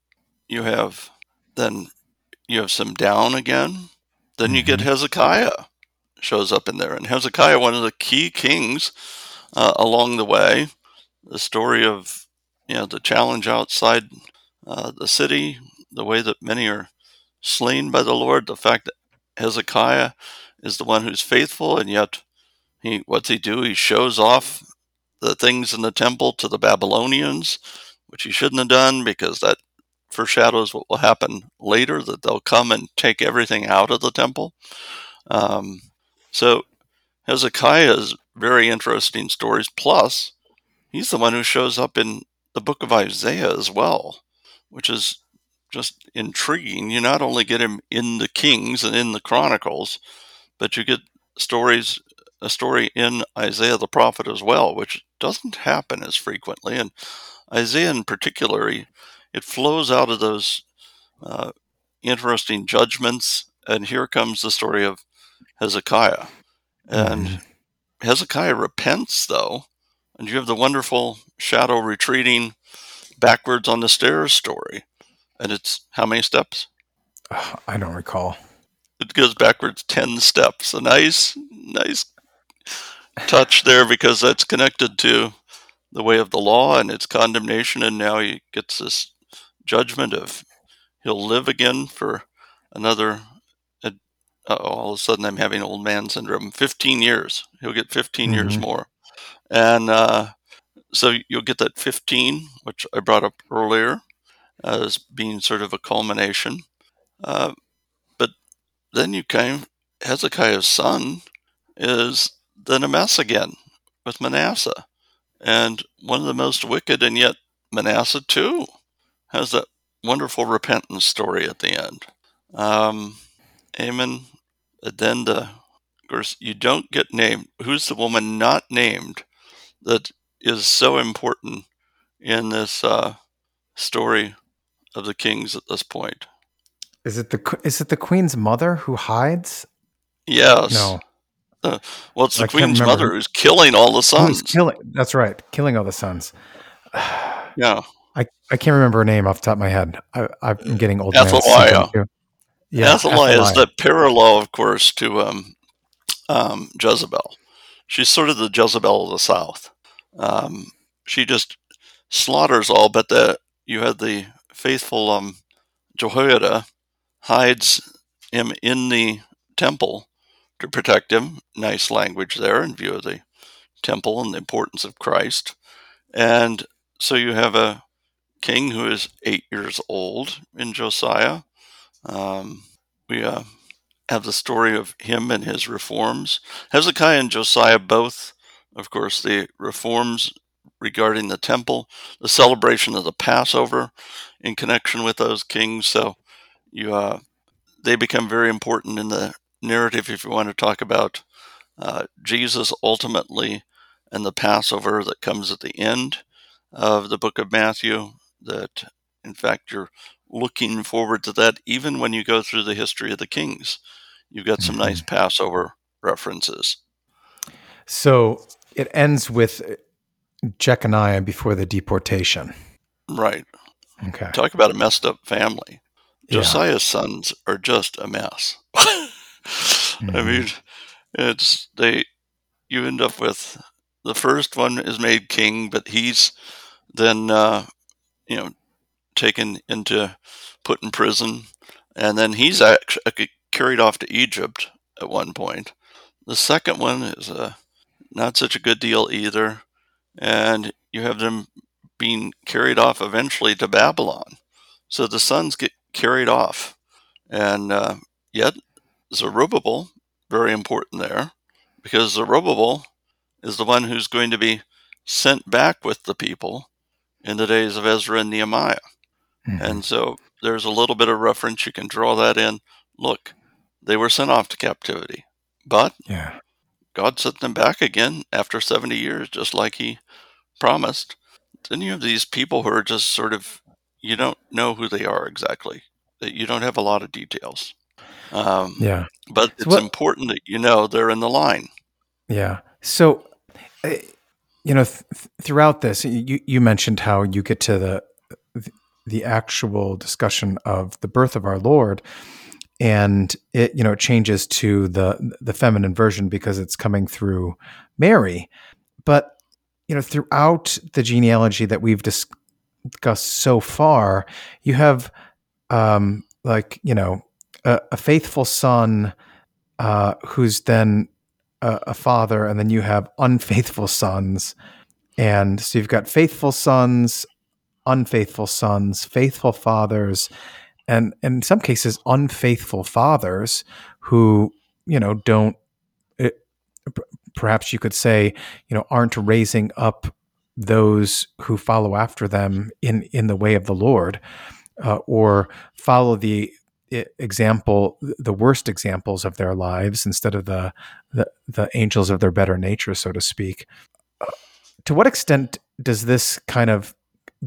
you have then you have some down again. Then you get Hezekiah shows up in there, and Hezekiah, one of the key kings uh, along the way. The story of you know the challenge outside uh, the city, the way that many are slain by the Lord, the fact that Hezekiah is the one who's faithful, and yet he what's he do? He shows off the things in the temple to the Babylonians, which he shouldn't have done because that foreshadows what will happen later that they'll come and take everything out of the temple. Um, so Hezekiah's very interesting stories. Plus, he's the one who shows up in the book of Isaiah as well, which is just intriguing. You not only get him in the Kings and in the Chronicles, but you get stories, a story in Isaiah the prophet as well, which doesn't happen as frequently. And Isaiah, in particular, he- it flows out of those uh, interesting judgments. And here comes the story of Hezekiah. And Hezekiah repents, though, and you have the wonderful shadow retreating backwards on the stairs story. And it's how many steps? Ugh, I don't recall. It goes backwards 10 steps. A nice, nice touch there because that's connected to the way of the law and its condemnation. And now he gets this judgment of he'll live again for another. Uh, all of a sudden, I'm having old man syndrome. 15 years. He'll get 15 years Mhm. more. And uh, so you'll get that 15, which I brought up earlier as being sort of a culmination. Uh, but then you came, Hezekiah's son is then a mess again with Manasseh. And one of the most wicked, and yet Manasseh too has that wonderful repentance story at the end. Um, Amen. The, of course, you don't get named. Who's the woman not named that is so important in this uh, story of the kings at this point? Is it the is it the queen's mother who hides? Yes. No. Well, it's the I queen's mother who's killing all the sons. killing. That's right, killing all the sons. yeah. I, I can't remember her name off the top of my head. I, I'm getting old. Athaliah. Yeah, Athaliah is the parallel, of course, to um, um, Jezebel. She's sort of the Jezebel of the South. Um, she just slaughters all, but the you had the faithful um, Jehoiada hides him in the temple to protect him. Nice language there in view of the temple and the importance of Christ. And so you have a king who is eight years old in Josiah. Um, we uh, have the story of him and his reforms. Hezekiah and Josiah both, of course, the reforms regarding the temple, the celebration of the Passover in connection with those kings. So you, uh, they become very important in the narrative if you want to talk about uh, Jesus ultimately and the Passover that comes at the end of the book of Matthew. That, in fact, you're looking forward to that even when you go through the history of the kings. You've got some Mhm. nice Passover references. So it ends with Jeconiah before the deportation. Right. Okay. Talk about a messed up family. Yeah. Josiah's sons are just a mess. I Mhm. mean, it's they. You end up with the first one is made king, but he's then uh, you know taken into put in prison, and then he's actually carried off to Egypt at one point. The second one is uh, not such a good deal either, and you have them being carried off eventually to Babylon. So the sons get carried off, and uh, yet Zerubbabel, very important there, because Zerubbabel is the one who's going to be sent back with the people in the days of Ezra and Nehemiah. Mhm. And so there's a little bit of reference. You can draw that in. Look, they were sent off to captivity, but yeah. God sent them back again after 70 years, just like He promised. Then you have these people who are just sort of, you don't know who they are exactly. That you don't have a lot of details. Um, Yeah. but it's what- important that you know they're in the line. Yeah. So, uh, you know, th- th- throughout this, you you mentioned how you get to the the actual discussion of the birth of our Lord, and it you know it changes to the the feminine version because it's coming through Mary, but you know throughout the genealogy that we've discussed so far, you have um, like you know a, a faithful son uh, who's then a, a father, and then you have unfaithful sons. And so you've got faithful sons, unfaithful sons, faithful fathers, and in some cases, unfaithful fathers who, you know, don't, it, perhaps you could say, you know, aren't raising up those who follow after them in, in the way of the Lord, uh, or follow the example, the worst examples of their lives instead of the, the, the angels of their better nature, so to speak. Uh, to what extent does this kind of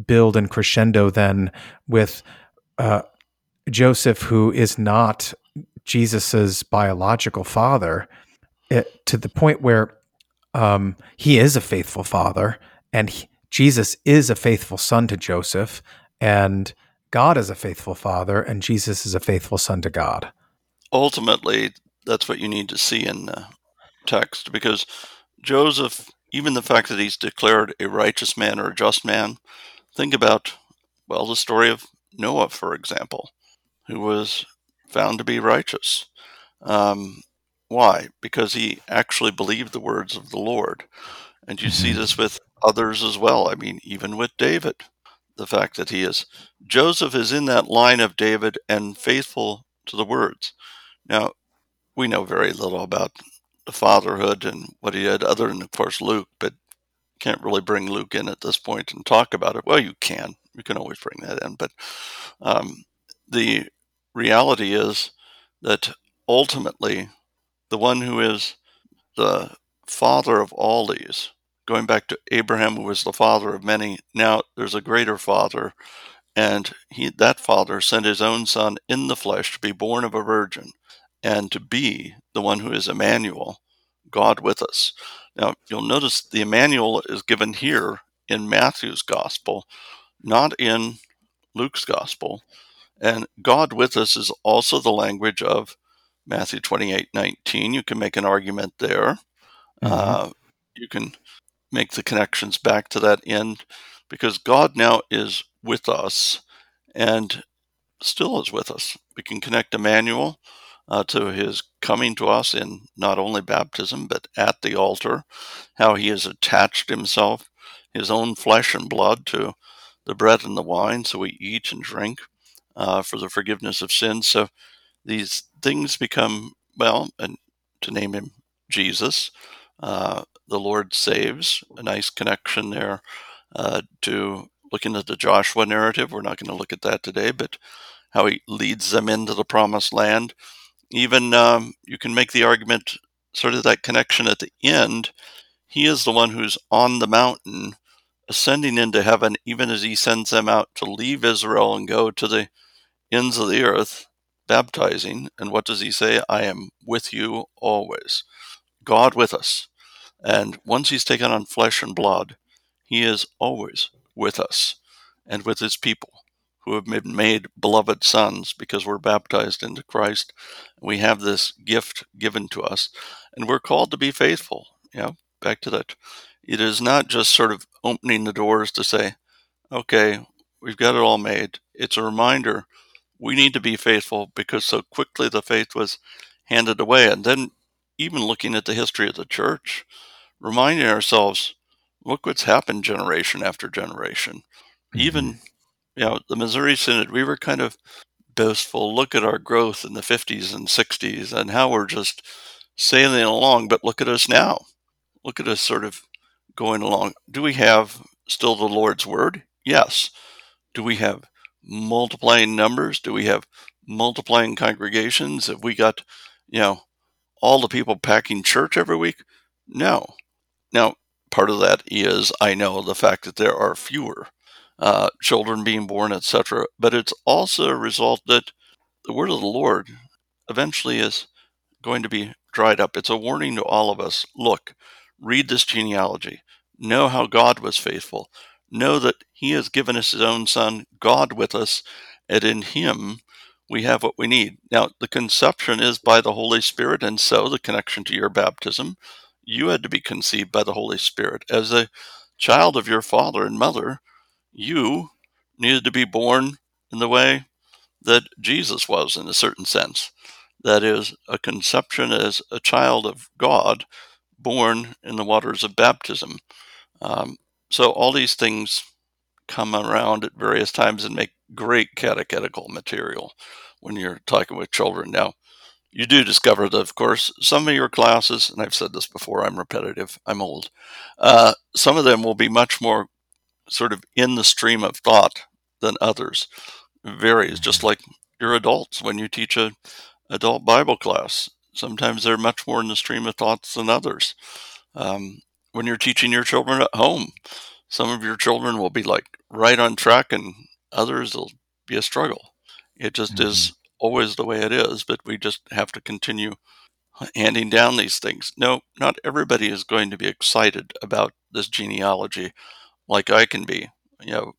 build and crescendo then with uh, Joseph, who is not Jesus's biological father, it, to the point where um, he is a faithful father, and he, Jesus is a faithful son to Joseph, and God is a faithful father, and Jesus is a faithful son to God. ultimately that's what you need to see in the text because Joseph, even the fact that he's declared a righteous man or a just man, think about, well, the story of Noah, for example, who was found to be righteous. Um, why? Because he actually believed the words of the Lord. And you see Mhm. this with others as well. I mean, even with David, the fact that he is. Joseph is in that line of David and faithful to the words. Now, we know very little about the fatherhood and what he did, other than, of course, Luke, but can't really bring Luke in at this point and talk about it. Well, you can. You can always bring that in. But um, the reality is that ultimately, the one who is the father of all these, going back to Abraham, who was the father of many, now there's a greater father. And he, that father sent his own son in the flesh to be born of a virgin and to be the one who is Emmanuel, God with us. Now, you'll notice the Emmanuel is given here in Matthew's gospel, not in Luke's gospel. And God with us is also the language of Matthew 28 19. You can make an argument there. Uh, you can make the connections back to that end because God now is with us and still is with us. We can connect Emmanuel uh, to his coming to us in not only baptism, but at the altar, how he has attached himself, his own flesh and blood, to the bread and the wine, so we eat and drink uh, for the forgiveness of sins. So these things become, well, and to name him Jesus, uh, the Lord saves, a nice connection there uh, to looking at the Joshua narrative. We're not going to look at that today, but how he leads them into the promised land. Even um, you can make the argument, sort of that connection at the end. He is the one who's on the mountain, ascending into heaven, even as he sends them out to leave Israel and go to the ends of the earth, baptizing. And what does he say? I am with you always. God with us. And once he's taken on flesh and blood, he is always with us and with his people who have been made beloved sons because we're baptized into Christ. We have this gift given to us, and we're called to be faithful. You know, back to that. It is not just sort of opening the doors to say, okay, we've got it all made. It's a reminder we need to be faithful because so quickly the faith was handed away. And then, even looking at the history of the church, reminding ourselves, look what's happened generation after generation. Even, mm-hmm. you know, the Missouri Synod, we were kind of boastful. Look at our growth in the 50s and 60s and how we're just sailing along. But look at us now. Look at us sort of going along. Do we have still the Lord's Word? Yes. Do we have multiplying numbers? Do we have multiplying congregations? Have we got, you know, all the people packing church every week? No. Now, part of that is, I know, the fact that there are fewer uh, children being born, etc. But it's also a result that the word of the Lord eventually is going to be dried up. It's a warning to all of us. Look, read this genealogy. Know how God was faithful. Know that He has given us His own Son, God with us, and in Him we have what we need. Now, the conception is by the Holy Spirit, and so the connection to your baptism, you had to be conceived by the Holy Spirit. As a child of your father and mother, you needed to be born in the way that Jesus was, in a certain sense. That is, a conception as a child of God, born in the waters of baptism. Um, so, all these things come around at various times and make great catechetical material when you're talking with children. Now, you do discover that, of course, some of your classes, and I've said this before, I'm repetitive, I'm old, uh, some of them will be much more sort of in the stream of thought than others. It varies, just mm-hmm. like your adults when you teach a adult Bible class. Sometimes they're much more in the stream of thoughts than others. Um, when you're teaching your children at home, some of your children will be like right on track, and others will be a struggle. It just mm-hmm. is always the way it is, but we just have to continue handing down these things. No, not everybody is going to be excited about this genealogy like I can be, you know,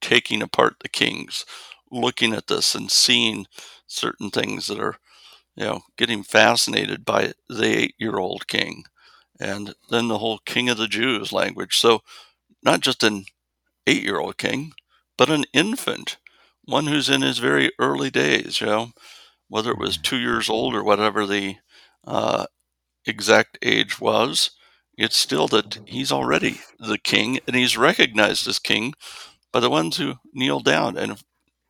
taking apart the kings, looking at this and seeing certain things that are, you know, getting fascinated by the eight year old king and then the whole king of the Jews language. So, not just an eight year old king, but an infant, one who's in his very early days, you know, whether it was two years old or whatever the uh, exact age was it's still that he's already the king and he's recognized as king by the ones who kneel down. And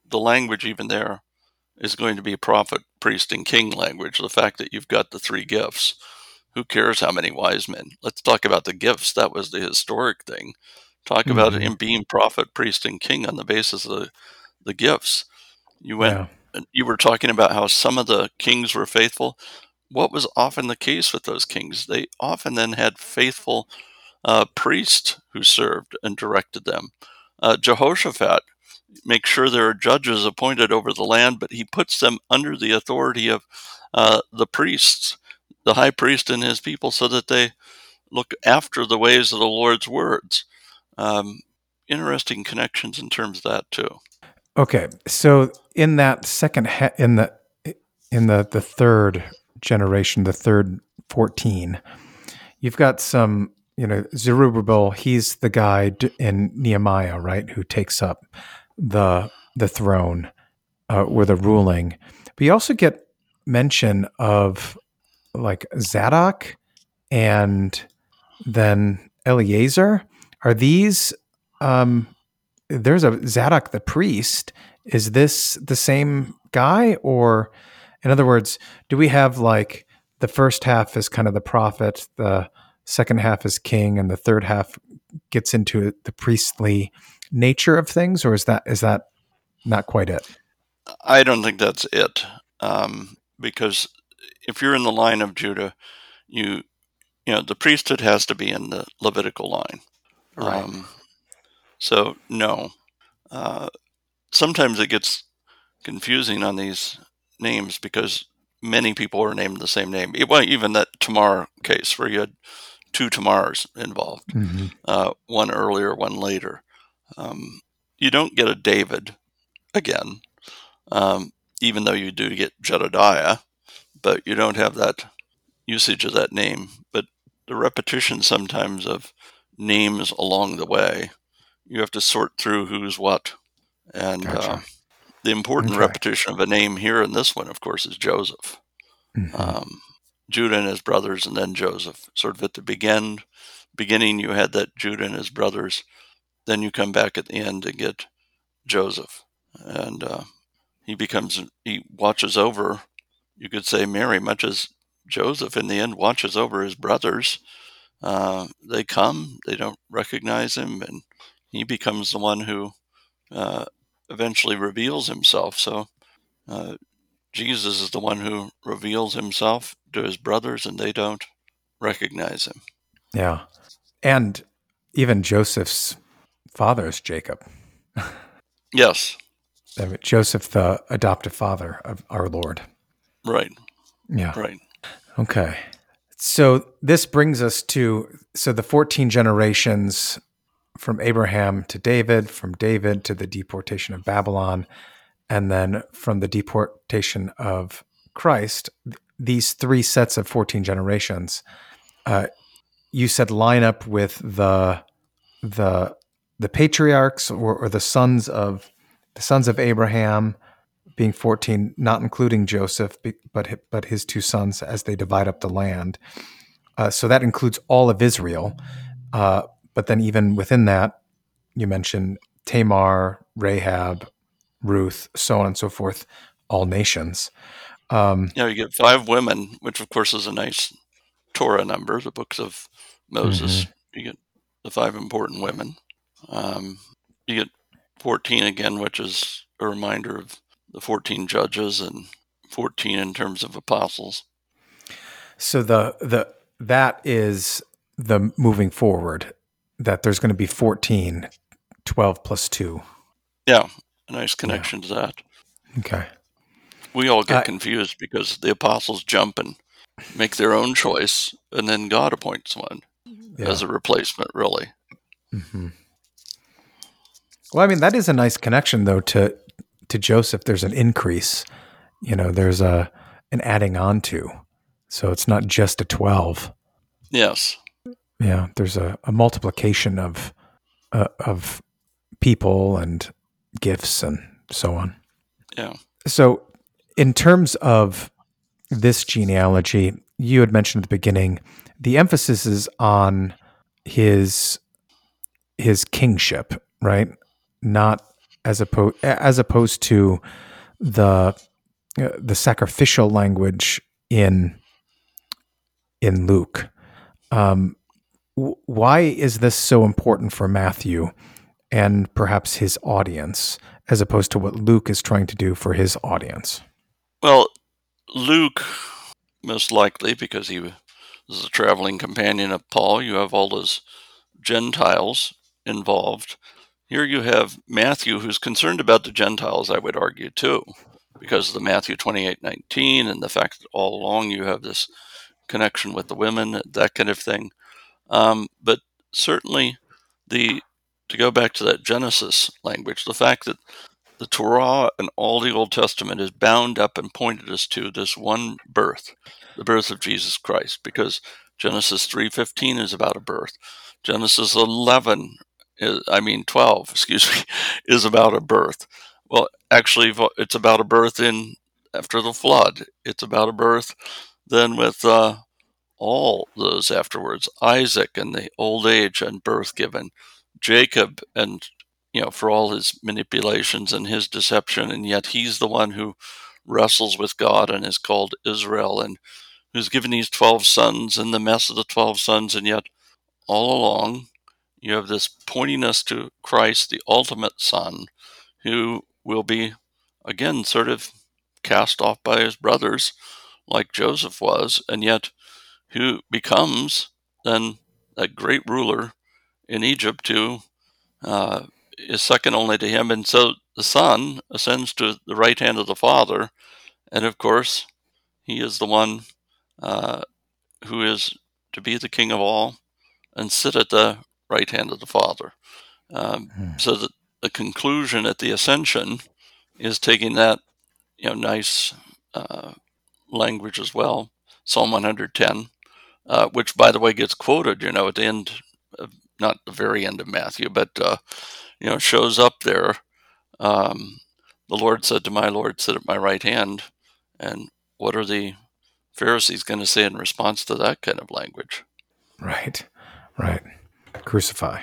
the language, even there, is going to be prophet, priest, and king language. The fact that you've got the three gifts. Who cares how many wise men? Let's talk about the gifts. That was the historic thing. Talk mm-hmm. about him being prophet, priest, and king on the basis of the, the gifts. You went. Yeah. You were talking about how some of the kings were faithful what was often the case with those kings. They often then had faithful uh, priests who served and directed them. Uh, Jehoshaphat makes sure there are judges appointed over the land, but he puts them under the authority of uh, the priests, the high priest and his people, so that they look after the ways of the Lord's words. Um, interesting connections in terms of that too. Okay, so in that second, ha- in the in the the third generation, the third 14, you've got some, you know, Zerubbabel, he's the guy in Nehemiah, right, who takes up the the throne uh, or the ruling. But you also get mention of like Zadok and then Eleazar. Are these um there's a Zadok the priest. Is this the same guy or in other words, do we have like the first half is kind of the prophet, the second half is king, and the third half gets into the priestly nature of things, or is that is that not quite it? I don't think that's it, um, because if you're in the line of Judah, you you know the priesthood has to be in the Levitical line. Right. Um, so no, uh, sometimes it gets confusing on these names because many people are named the same name. It, well, even that Tamar case where you had two Tamars involved, mm-hmm. uh, one earlier, one later. Um, you don't get a David again, um, even though you do get Jedediah, but you don't have that usage of that name. But the repetition sometimes of names along the way, you have to sort through who's what. And gotcha. uh, the important okay. repetition of a name here in this one, of course, is Joseph. Mm-hmm. Um, Judah and his brothers, and then Joseph. Sort of at the begin, beginning, you had that Judah and his brothers. Then you come back at the end and get Joseph, and uh, he becomes he watches over. You could say Mary, much as Joseph in the end watches over his brothers. Uh, they come, they don't recognize him, and he becomes the one who uh, eventually reveals himself. So uh, Jesus is the one who reveals himself to his brothers and they don't recognize him. Yeah. And even Joseph's father is Jacob. Yes. Joseph, the adoptive father of our Lord. Right. Yeah. Right. Okay. So this brings us to so the 14 generations from Abraham to David, from David to the deportation of Babylon, and then from the deportation of Christ, these three sets of 14 generations, uh, you said line up with the the the patriarchs or, or the sons of the sons of Abraham being 14, not including Joseph, but but his two sons as they divide up the land. Uh, so that includes all of Israel. Uh, but then even within that, you mentioned Tamar, Rahab, Ruth, so on and so forth, all nations. Um, yeah, you get five women, which of course is a nice Torah number, the books of Moses. Mm-hmm. You get the five important women. Um, you get 14 again, which is a reminder of the 14 judges and 14 in terms of apostles. So the the that is the moving forward that there's going to be 14 12 plus 2. Yeah, a nice connection yeah. to that. Okay. We all get uh, confused because the apostles jump and make their own choice and then God appoints one yeah. as a replacement really. Mm-hmm. Well, I mean that is a nice connection though to to Joseph, there's an increase. You know, there's a an adding on to. So it's not just a twelve. Yes. Yeah, there's a, a multiplication of uh, of people and gifts and so on. Yeah. So, in terms of this genealogy, you had mentioned at the beginning, the emphasis is on his his kingship, right? Not as opposed as opposed to the uh, the sacrificial language in in Luke. Um, why is this so important for Matthew and perhaps his audience, as opposed to what Luke is trying to do for his audience? Well, Luke, most likely because he was a traveling companion of Paul, you have all those Gentiles involved here you have Matthew, who's concerned about the Gentiles, I would argue, too, because of the Matthew 28 19 and the fact that all along you have this connection with the women, that kind of thing. Um, but certainly, the to go back to that Genesis language, the fact that the Torah and all the Old Testament is bound up and pointed us to this one birth, the birth of Jesus Christ, because Genesis 3:15 is about a birth. Genesis 11 is, I mean 12, excuse me, is about a birth. Well, actually, it's about a birth in after the flood. It's about a birth then with uh, all those afterwards Isaac and the old age and birth given, Jacob and you know for all his manipulations and his deception, and yet he's the one who wrestles with God and is called Israel and who's given these 12 sons and the mess of the 12 sons, and yet all along you have this pointing us to Christ, the ultimate Son, who will be, again, sort of cast off by his brothers, like Joseph was, and yet who becomes then a great ruler in Egypt who uh, is second only to him. And so the Son ascends to the right hand of the Father, and of course, he is the one uh, who is to be the King of all and sit at the right hand of the Father. Um, hmm. So that the conclusion at the ascension is taking that you know nice uh, language as well, Psalm 110, uh, which by the way gets quoted, you know, at the end, of, not the very end of Matthew, but uh, you know, shows up there. Um, the Lord said to my Lord, "Sit at my right hand," and what are the Pharisees going to say in response to that kind of language? Right, right crucify.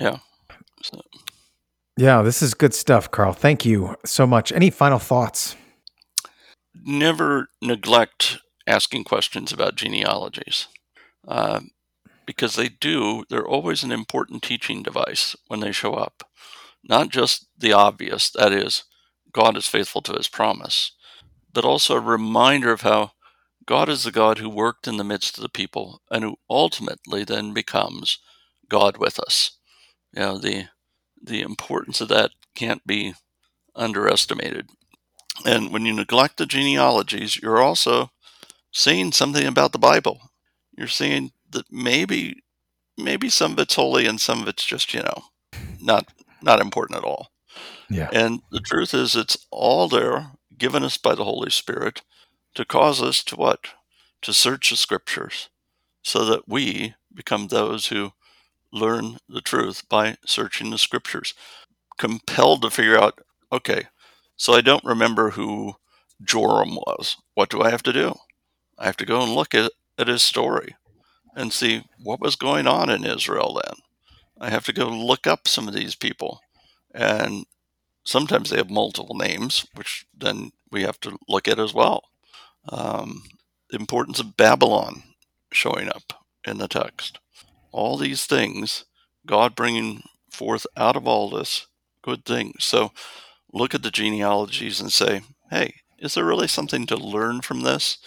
Yeah. So. Yeah, this is good stuff, Karl. Thank you so much. Any final thoughts? Never neglect asking questions about genealogies uh, because they do, they're always an important teaching device when they show up. Not just the obvious, that is, God is faithful to his promise, but also a reminder of how God is the God who worked in the midst of the people and who ultimately then becomes God with us. You know, the the importance of that can't be underestimated. And when you neglect the genealogies, you're also saying something about the Bible. You're seeing that maybe maybe some of it's holy and some of it's just, you know, not not important at all. Yeah. And the truth is it's all there given us by the Holy Spirit to cause us to what? To search the scriptures so that we become those who learn the truth by searching the scriptures. Compelled to figure out, okay, so I don't remember who Joram was. What do I have to do? I have to go and look at, at his story and see what was going on in Israel then. I have to go look up some of these people. And sometimes they have multiple names, which then we have to look at as well. Um, the importance of Babylon showing up in the text. All these things, God bringing forth out of all this good things. So look at the genealogies and say, hey, is there really something to learn from this?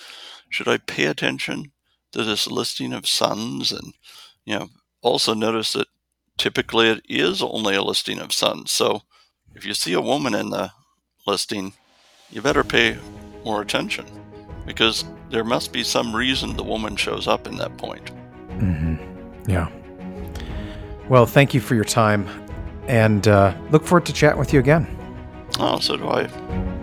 Should I pay attention to this listing of sons? And, you know, also notice that typically it is only a listing of sons. So if you see a woman in the listing, you better pay more attention because there must be some reason the woman shows up in that point. Mm-hmm. Yeah. Well, thank you for your time and uh, look forward to chatting with you again. Oh, so do I.